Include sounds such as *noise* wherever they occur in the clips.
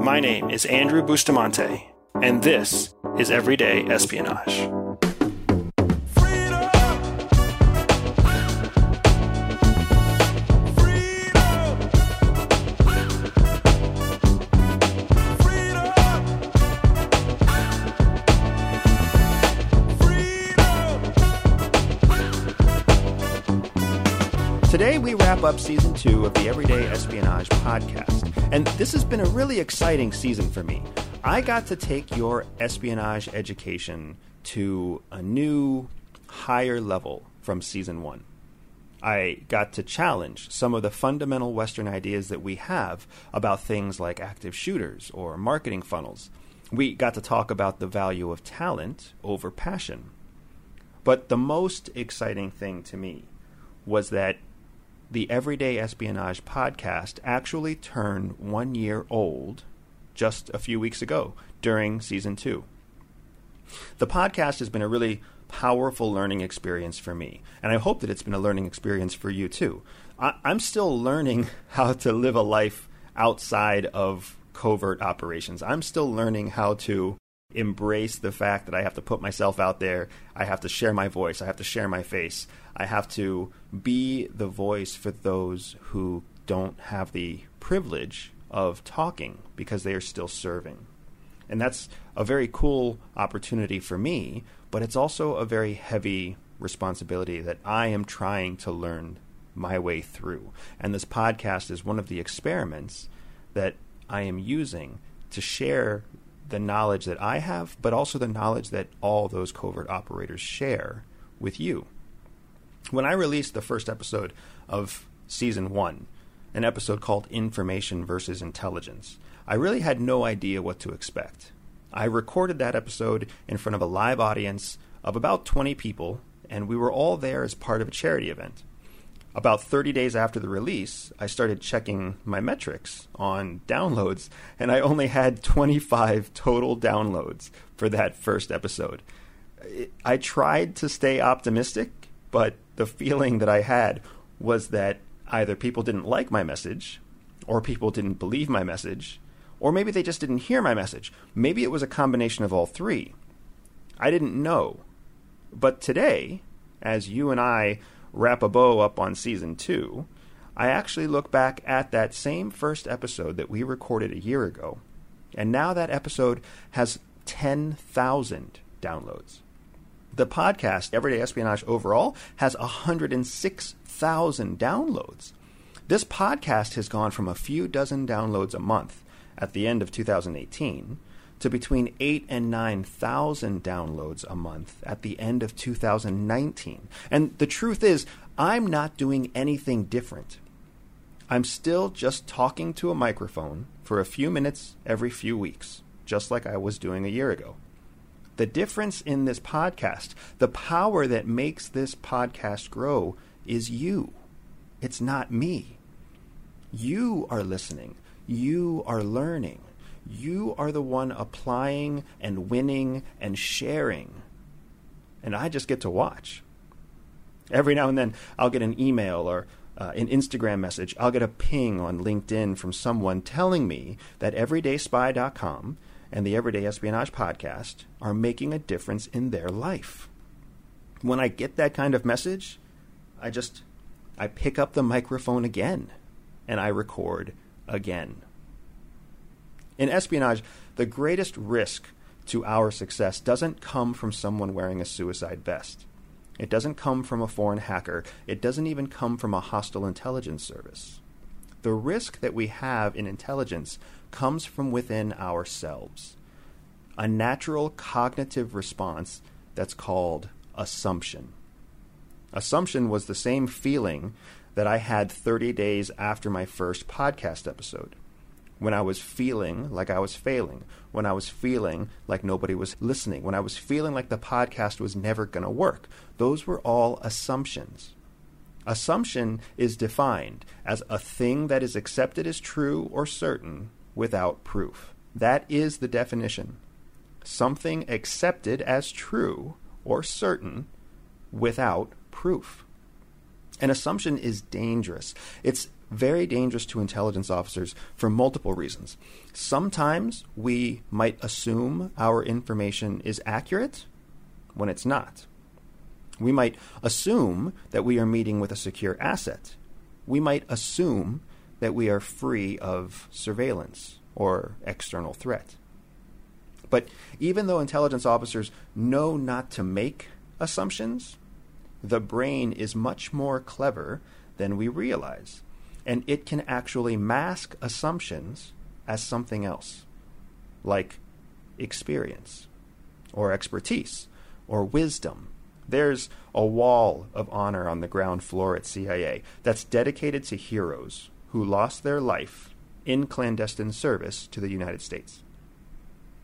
My name is Andrew Bustamante, and this is Everyday Espionage. Wrap up season two of the Everyday Espionage podcast. And this has been a really exciting season for me. I got to take your espionage education to a new, higher level from season one. I got to challenge some of the fundamental Western ideas that we have about things like active shooters or marketing funnels. We got to talk about the value of talent over passion. But the most exciting thing to me was that the Everyday Espionage podcast actually turned one year old just a few weeks ago during season two. The podcast has been a really powerful learning experience for me, and I hope that it's been a learning experience for you too. I- am still learning *laughs* how to live a life outside of covert operations. I'm still learning how to embrace the fact that I have to put myself out there. I have to share my voice. I have to share my face. I have to be the voice for those who don't have the privilege of talking because they are still serving. And that's a very cool opportunity for me, but it's also a very heavy responsibility that I am trying to learn my way through. And this podcast is one of the experiments that I am using to share the knowledge that I have, but also the knowledge that all those covert operators share with you. When I released the first episode of season one, an episode called Information versus Intelligence, I really had no idea what to expect. I recorded that episode in front of a live audience of about 20 people, and we were all there as part of a charity event about 30 days after the release, I started checking my metrics on downloads, and I only had 25 total downloads for that first episode. I tried to stay optimistic, but the feeling that I had was that either people didn't like my message, or people didn't believe my message, or maybe they just didn't hear my message. Maybe it was a combination of all three. I didn't know. But today, as you and I wrap a bow up on season two, I actually look back at that same first episode that we recorded a year ago, and now that episode has 10,000 downloads. The podcast, Everyday Espionage Overall, has 106,000 downloads. This podcast has gone from a few dozen downloads a month at the end of 2018 to between 8 and 9,000 downloads a month at the end of 2019. And the truth is, I'm not doing anything different. I'm still just talking to a microphone for a few minutes every few weeks, just like I was doing a year ago. The difference in this podcast, the power that makes this podcast grow, is you. It's not me. You are listening. You are learning. You are the one applying and winning and sharing. And I just get to watch. Every now and then, I'll get an email or uh, an Instagram message. I'll get a ping on LinkedIn from someone telling me that EverydaySpy.com and the Everyday Espionage podcast are making a difference in their life. When I get that kind of message, I just I pick up the microphone again and I record again. In espionage, the greatest risk to our success doesn't come from someone wearing a suicide vest. It doesn't come from a foreign hacker. It doesn't even come from a hostile intelligence service. The risk that we have in intelligence comes from within ourselves. A natural cognitive response that's called assumption. Assumption was the same feeling that I had 30 days after my first podcast episode when I was feeling like I was failing, when I was feeling like nobody was listening, when I was feeling like the podcast was never going to work. Those were all assumptions. Assumption is defined as a thing that is accepted as true or certain without proof. That is the definition. Something accepted as true or certain without proof. An assumption is dangerous. It's very dangerous to intelligence officers for multiple reasons. Sometimes we might assume our information is accurate when it's not. We might assume that we are meeting with a secure asset. We might assume that we are free of surveillance or external threat. But even though intelligence officers know not to make assumptions, the brain is much more clever than we realize, and it can actually mask assumptions as something else, like experience, or expertise, or wisdom. There's a wall of honor on the ground floor at CIA that's dedicated to heroes who lost their life in clandestine service to the United States.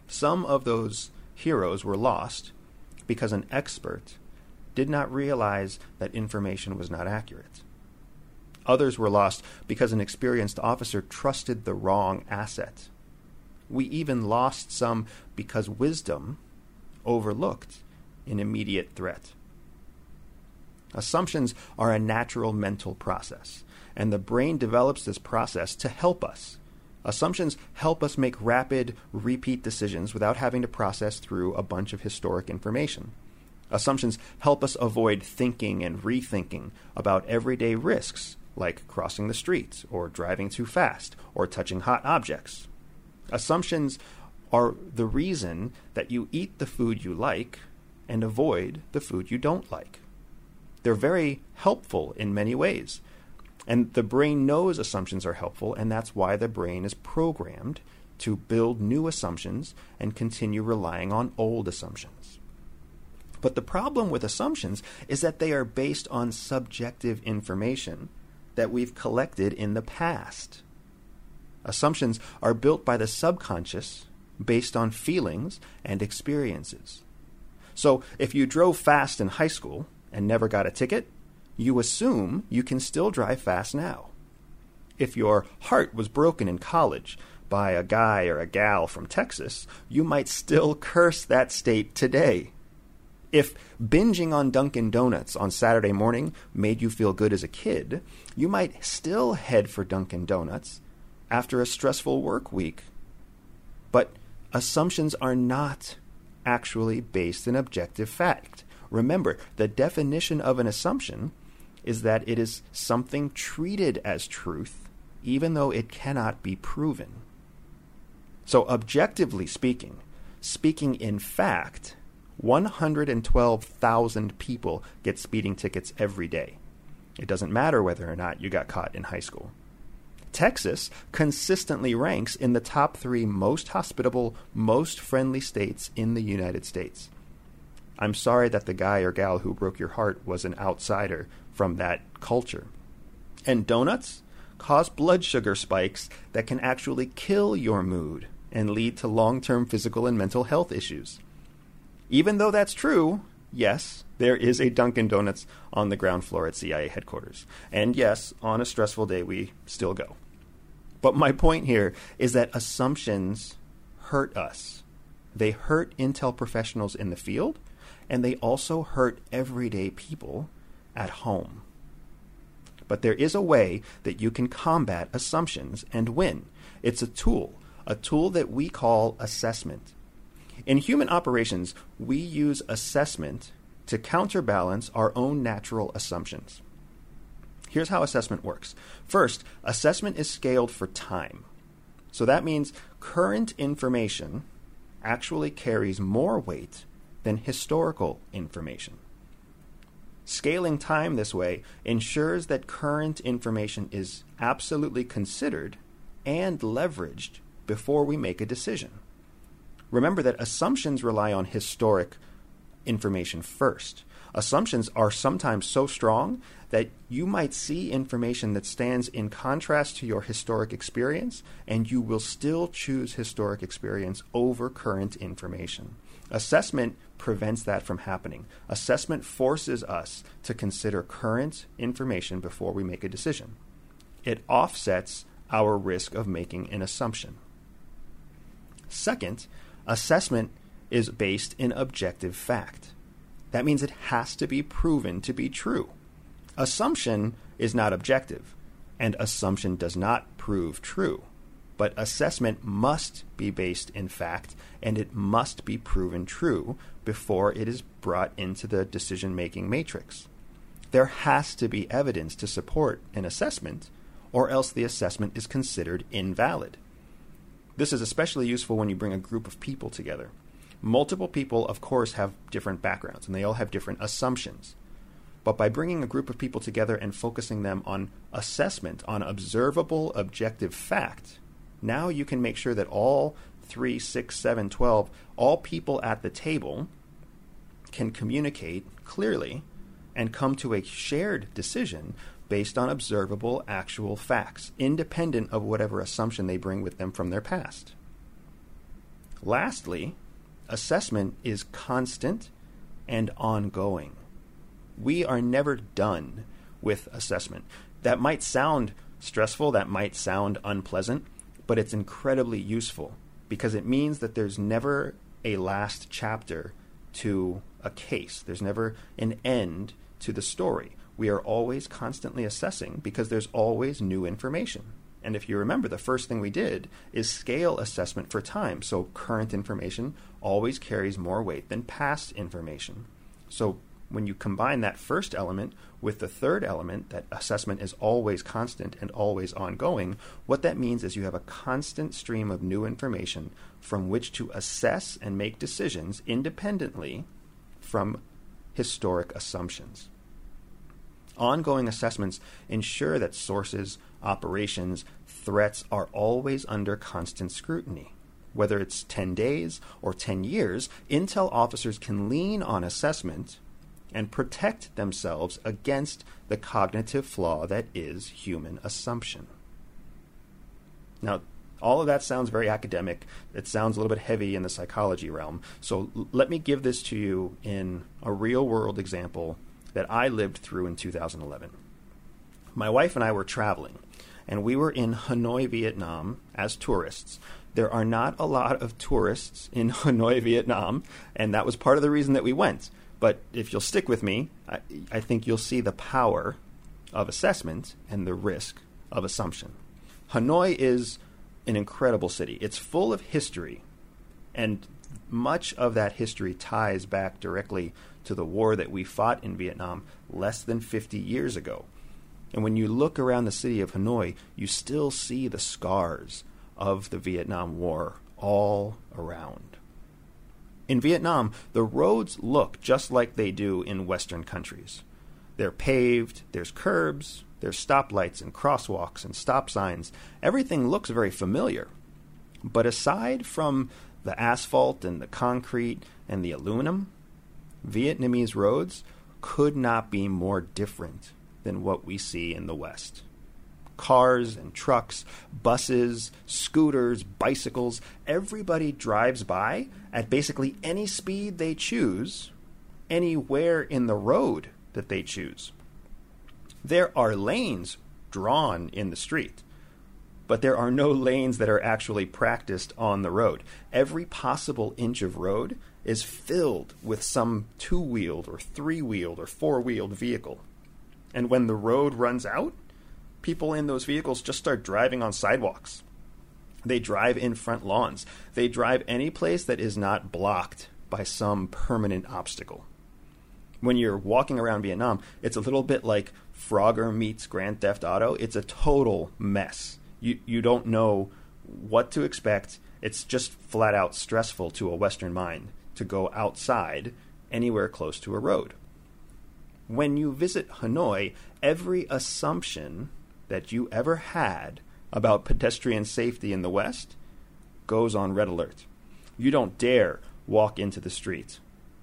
Some of those heroes were lost because an expert did not realize that information was not accurate. Others were lost because an experienced officer trusted the wrong asset. We even lost some because wisdom overlooked an immediate threat. Assumptions are a natural mental process, and the brain develops this process to help us. Assumptions help us make rapid, repeat decisions without having to process through a bunch of historic information. Assumptions help us avoid thinking and rethinking about everyday risks like crossing the street or driving too fast or touching hot objects. Assumptions are the reason that you eat the food you like and avoid the food you don't like. They're very helpful in many ways. And the brain knows assumptions are helpful, and that's why the brain is programmed to build new assumptions and continue relying on old assumptions. But the problem with assumptions is that they are based on subjective information that we've collected in the past. Assumptions are built by the subconscious based on feelings and experiences. So if you drove fast in high school and never got a ticket, you assume you can still drive fast now. If your heart was broken in college by a guy or a gal from Texas, you might still curse that state today. If binging on Dunkin' Donuts on Saturday morning made you feel good as a kid, you might still head for Dunkin' Donuts after a stressful work week. But assumptions are not actually based in objective fact. Remember, the definition of an assumption is that it is something treated as truth, even though it cannot be proven. So, objectively speaking, speaking in fact, 112,000 people get speeding tickets every day. It doesn't matter whether or not you got caught in high school. Texas consistently ranks in the top three most hospitable, most friendly states in the United States. I'm sorry that the guy or gal who broke your heart was an outsider from that culture. And donuts cause blood sugar spikes that can actually kill your mood and lead to long term physical and mental health issues. Even though that's true, yes, there is a Dunkin' Donuts on the ground floor at CIA headquarters. And yes, on a stressful day, we still go. But my point here is that assumptions hurt us. They hurt intel professionals in the field, and they also hurt everyday people at home. But there is a way that you can combat assumptions and win. It's a tool, a tool that we call assessment. In human operations, we use assessment to counterbalance our own natural assumptions. Here's how assessment works. First, assessment is scaled for time. So that means current information actually carries more weight than historical information. Scaling time this way ensures that current information is absolutely considered and leveraged before we make a decision. Remember that assumptions rely on historic information first. Assumptions are sometimes so strong that you might see information that stands in contrast to your historic experience, and you will still choose historic experience over current information. Assessment prevents that from happening. Assessment forces us to consider current information before we make a decision. It offsets our risk of making an assumption. Second, Assessment is based in objective fact. That means it has to be proven to be true. Assumption is not objective. and assumption does not prove true. But assessment must be based in fact, and it must be proven true before it is brought into the decision making matrix. There has to be evidence to support an assessment, or else the assessment is considered invalid. This is especially useful when you bring a group of people together. Multiple people, of course, have different backgrounds and they all have different assumptions. But by bringing a group of people together and focusing them on assessment, on observable, objective fact, now you can make sure that all three, six, seven, twelve, all people at the table can communicate clearly and come to a shared decision based on observable, actual facts, independent of whatever assumption they bring with them from their past. Lastly, assessment is constant and ongoing. We are never done with assessment. That might sound stressful, that might sound unpleasant, but it's incredibly useful because it means that there's never a last chapter to a case. There's never an end to the story. We are always constantly assessing because there's always new information. And if you remember, the first thing we did is scale assessment for time. So current information always carries more weight than past information. So when you combine that first element with the third element, that assessment is always constant and always ongoing, what that means is you have a constant stream of new information from which to assess and make decisions independently from historic assumptions. Ongoing assessments ensure that sources, operations, threats are always under constant scrutiny. Whether it's 10 days or 10 years, Intel officers can lean on assessment and protect themselves against the cognitive flaw that is human assumption. Now, all of that sounds very academic. It sounds a little bit heavy in the psychology realm. So let me give this to you in a real world example that I lived through in 2011. My wife and I were traveling, and we were in Hanoi, Vietnam as tourists. There are not a lot of tourists in *laughs* Hanoi, Vietnam, and that was part of the reason that we went. But if you'll stick with me, I, I think you'll see the power of assessment and the risk of assumption. Hanoi is an incredible city. It's full of history, and much of that history ties back directly to the war that we fought in Vietnam less than 50 years ago. And when you look around the city of Hanoi, you still see the scars of the Vietnam War all around. In Vietnam, the roads look just like they do in Western countries. They're paved, there's curbs, there's stoplights and crosswalks and stop signs. Everything looks very familiar. But aside from the asphalt and the concrete and the aluminum, Vietnamese roads could not be more different than what we see in the West cars and trucks, buses, scooters, bicycles. Everybody drives by at basically any speed they choose, anywhere in the road that they choose. There are lanes drawn in the street, but there are no lanes that are actually practiced on the road. Every possible inch of road is filled with some two wheeled or three wheeled or four wheeled vehicle. And when the road runs out, people in those vehicles just start driving on sidewalks. They drive in front lawns. They drive any place that is not blocked by some permanent obstacle. When you're walking around Vietnam, it's a little bit like Frogger meets Grand Theft Auto. It's a total mess. You you don't know what to expect. It's just flat out stressful to a Western mind to go outside anywhere close to a road. When you visit Hanoi, every assumption that you ever had about pedestrian safety in the West goes on red alert. You don't dare walk into the street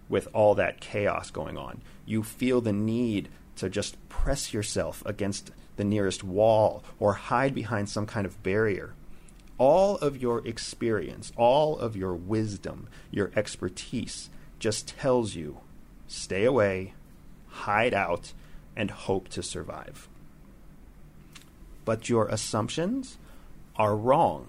with all that chaos going on. You feel the need to just press yourself against the nearest wall or hide behind some kind of barrier. All of your experience, all of your wisdom, your expertise just tells you stay away, hide out, and hope to survive but your assumptions are wrong.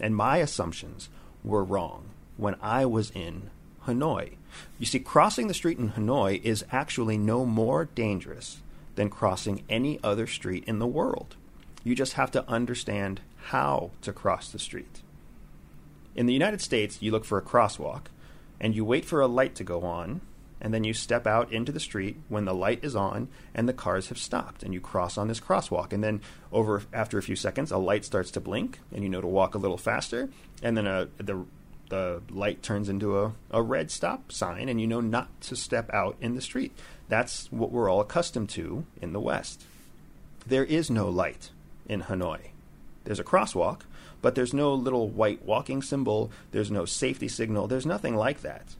And my assumptions were wrong when I was in Hanoi. You see, crossing the street in Hanoi is actually no more dangerous than crossing any other street in the world. You just have to understand how to cross the street. In the United States, you look for a crosswalk and you wait for a light to go on, and then you step out into the street when the light is on and the cars have stopped, and you cross on this crosswalk. And then, over after a few seconds, a light starts to blink, and you know to walk a little faster, and then a, the the light turns into a, a red stop sign, and you know not to step out in the street. That's what we're all accustomed to in the West. There is no light in Hanoi. There's a crosswalk, but there's no little white walking symbol, there's no safety signal, there's nothing like that.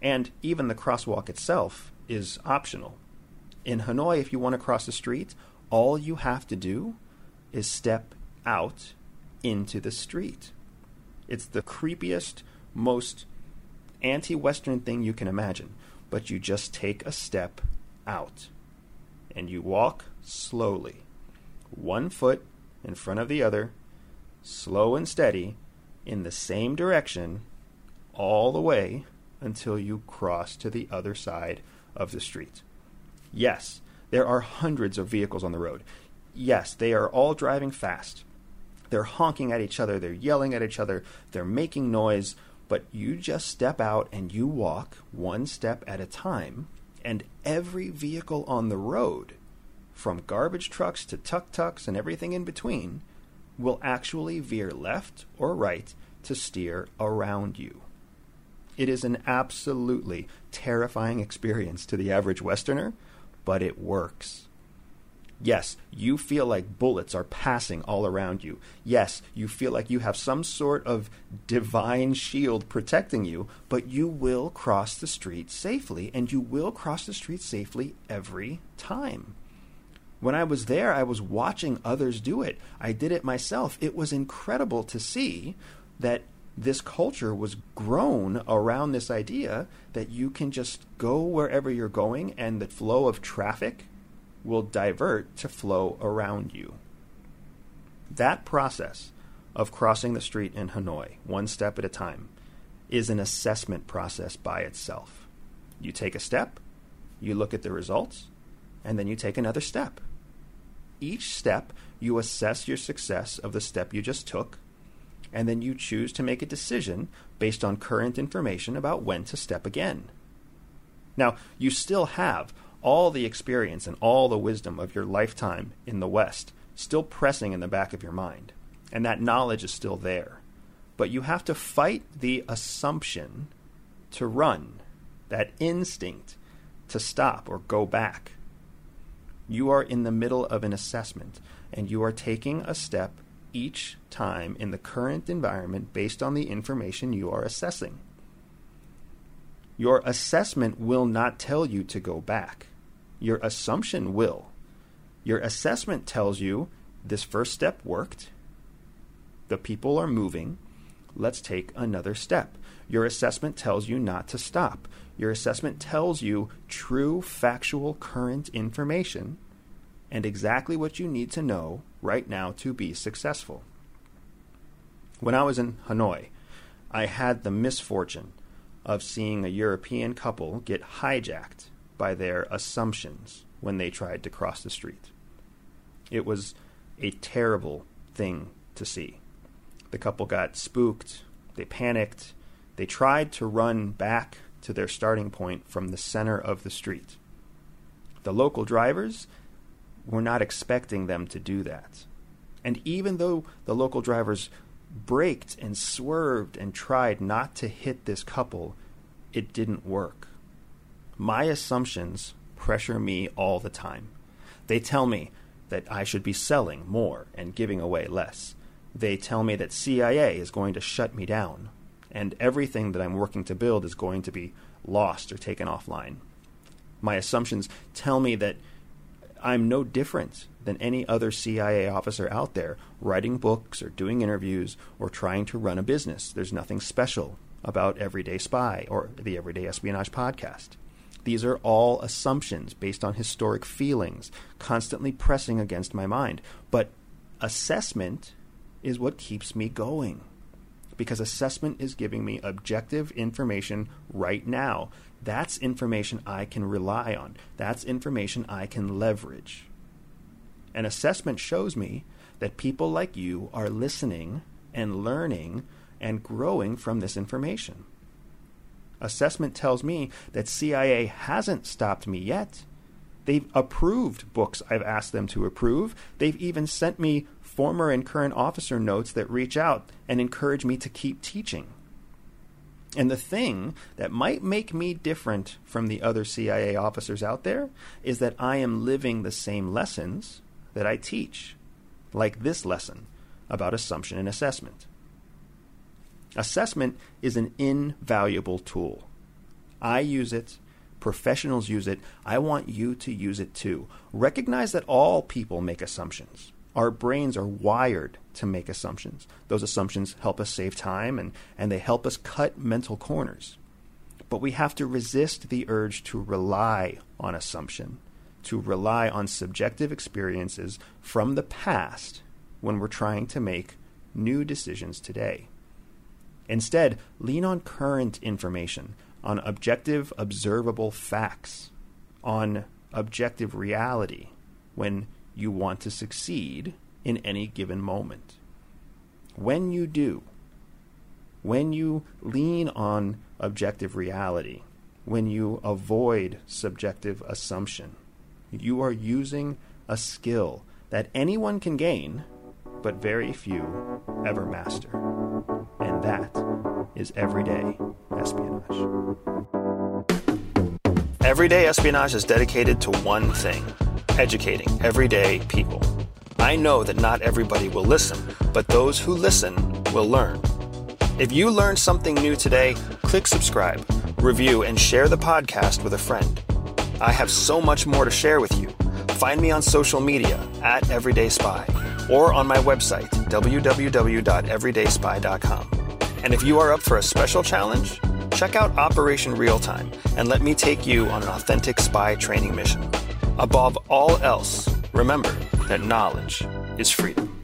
And even the crosswalk itself is optional. In Hanoi, if you want to cross the street, all you have to do is step out into the street. It's the creepiest, most anti Western thing you can imagine, but you just take a step out and you walk slowly, one foot in front of the other, slow and steady, in the same direction, all the way until you cross to the other side of the street. Yes, there are hundreds of vehicles on the road. Yes, they are all driving fast. They're honking at each other, they're yelling at each other, they're making noise, but you just step out and you walk one step at a time, and every vehicle on the road, from garbage trucks to tuk tuks and everything in between, will actually veer left or right to steer around you. It is an absolutely terrifying experience to the average Westerner, but it works. Yes, you feel like bullets are passing all around you. Yes, you feel like you have some sort of divine shield protecting you, but you will cross the street safely, and you will cross the street safely every time. When I was there, I was watching others do it. I did it myself. It was incredible to see that this culture was grown around this idea that you can just go wherever you're going and the flow of traffic will divert to flow around you. That process of crossing the street in Hanoi, one step at a time, is an assessment process by itself. You take a step, you look at the results, and then you take another step. Each step, you assess your success of the step you just took, and then you choose to make a decision based on current information about when to step again. Now, you still have all the experience and all the wisdom of your lifetime in the West still pressing in the back of your mind, and that knowledge is still there. But you have to fight the assumption to run, that instinct to stop or go back. You are in the middle of an assessment, and you are taking a step each time in the current environment based on the information you are assessing. Your assessment will not tell you to go back. Your assumption will. Your assessment tells you this first step worked. The people are moving. Let's take another step. Your assessment tells you not to stop. Your assessment tells you true, factual, current information and exactly what you need to know right now to be successful. When I was in Hanoi, I had the misfortune of seeing a European couple get hijacked by their assumptions when they tried to cross the street. It was a terrible thing to see. The couple got spooked, they panicked, they tried to run back to their starting point from the center of the street. The local drivers were not expecting them to do that. And even though the local drivers braked and swerved and tried not to hit this couple, it didn't work. My assumptions pressure me all the time. They tell me that I should be selling more and giving away less. They tell me that CIA is going to shut me down, and everything that I'm working to build is going to be lost or taken offline. My assumptions tell me that I'm no different than any other CIA officer out there writing books or doing interviews or trying to run a business. There's nothing special about Everyday Spy or the Everyday Espionage podcast. These are all assumptions based on historic feelings, constantly pressing against my mind. But assessment is what keeps me going. Because assessment is giving me objective information right now. That's information I can rely on. That's information I can leverage. And assessment shows me that people like you are listening and learning and growing from this information. Assessment tells me that CIA hasn't stopped me yet. They've approved books I've asked them to approve. They've even sent me former and current officer notes that reach out and encourage me to keep teaching. And the thing that might make me different from the other CIA officers out there is that I am living the same lessons that I teach, like this lesson about assumption and assessment. Assessment is an invaluable tool. I use it, professionals use it. I want you to use it too. Recognize that all people make assumptions. Our brains are wired to make assumptions. Those assumptions help us save time and, and they help us cut mental corners. But we have to resist the urge to rely on assumption, to rely on subjective experiences from the past when we're trying to make new decisions today. Instead, lean on current information, on objective, observable facts, on objective reality when you want to succeed in any given moment. When you do, when you lean on objective reality, when you avoid subjective assumption, you are using a skill that anyone can gain, but very few ever master. And that is everyday espionage. Everyday Espionage is dedicated to one thing educating everyday people. I know that not everybody will listen, but those who listen will learn. If you learned something new today, click subscribe, review, and share the podcast with a friend. I have so much more to share with you. Find me on social media at Everyday Spy or on my website, www.everydayspy.com. And if you are up for a special challenge, check out Operation Real Time and let me take you on an authentic spy training mission. Above all else, remember that knowledge is freedom.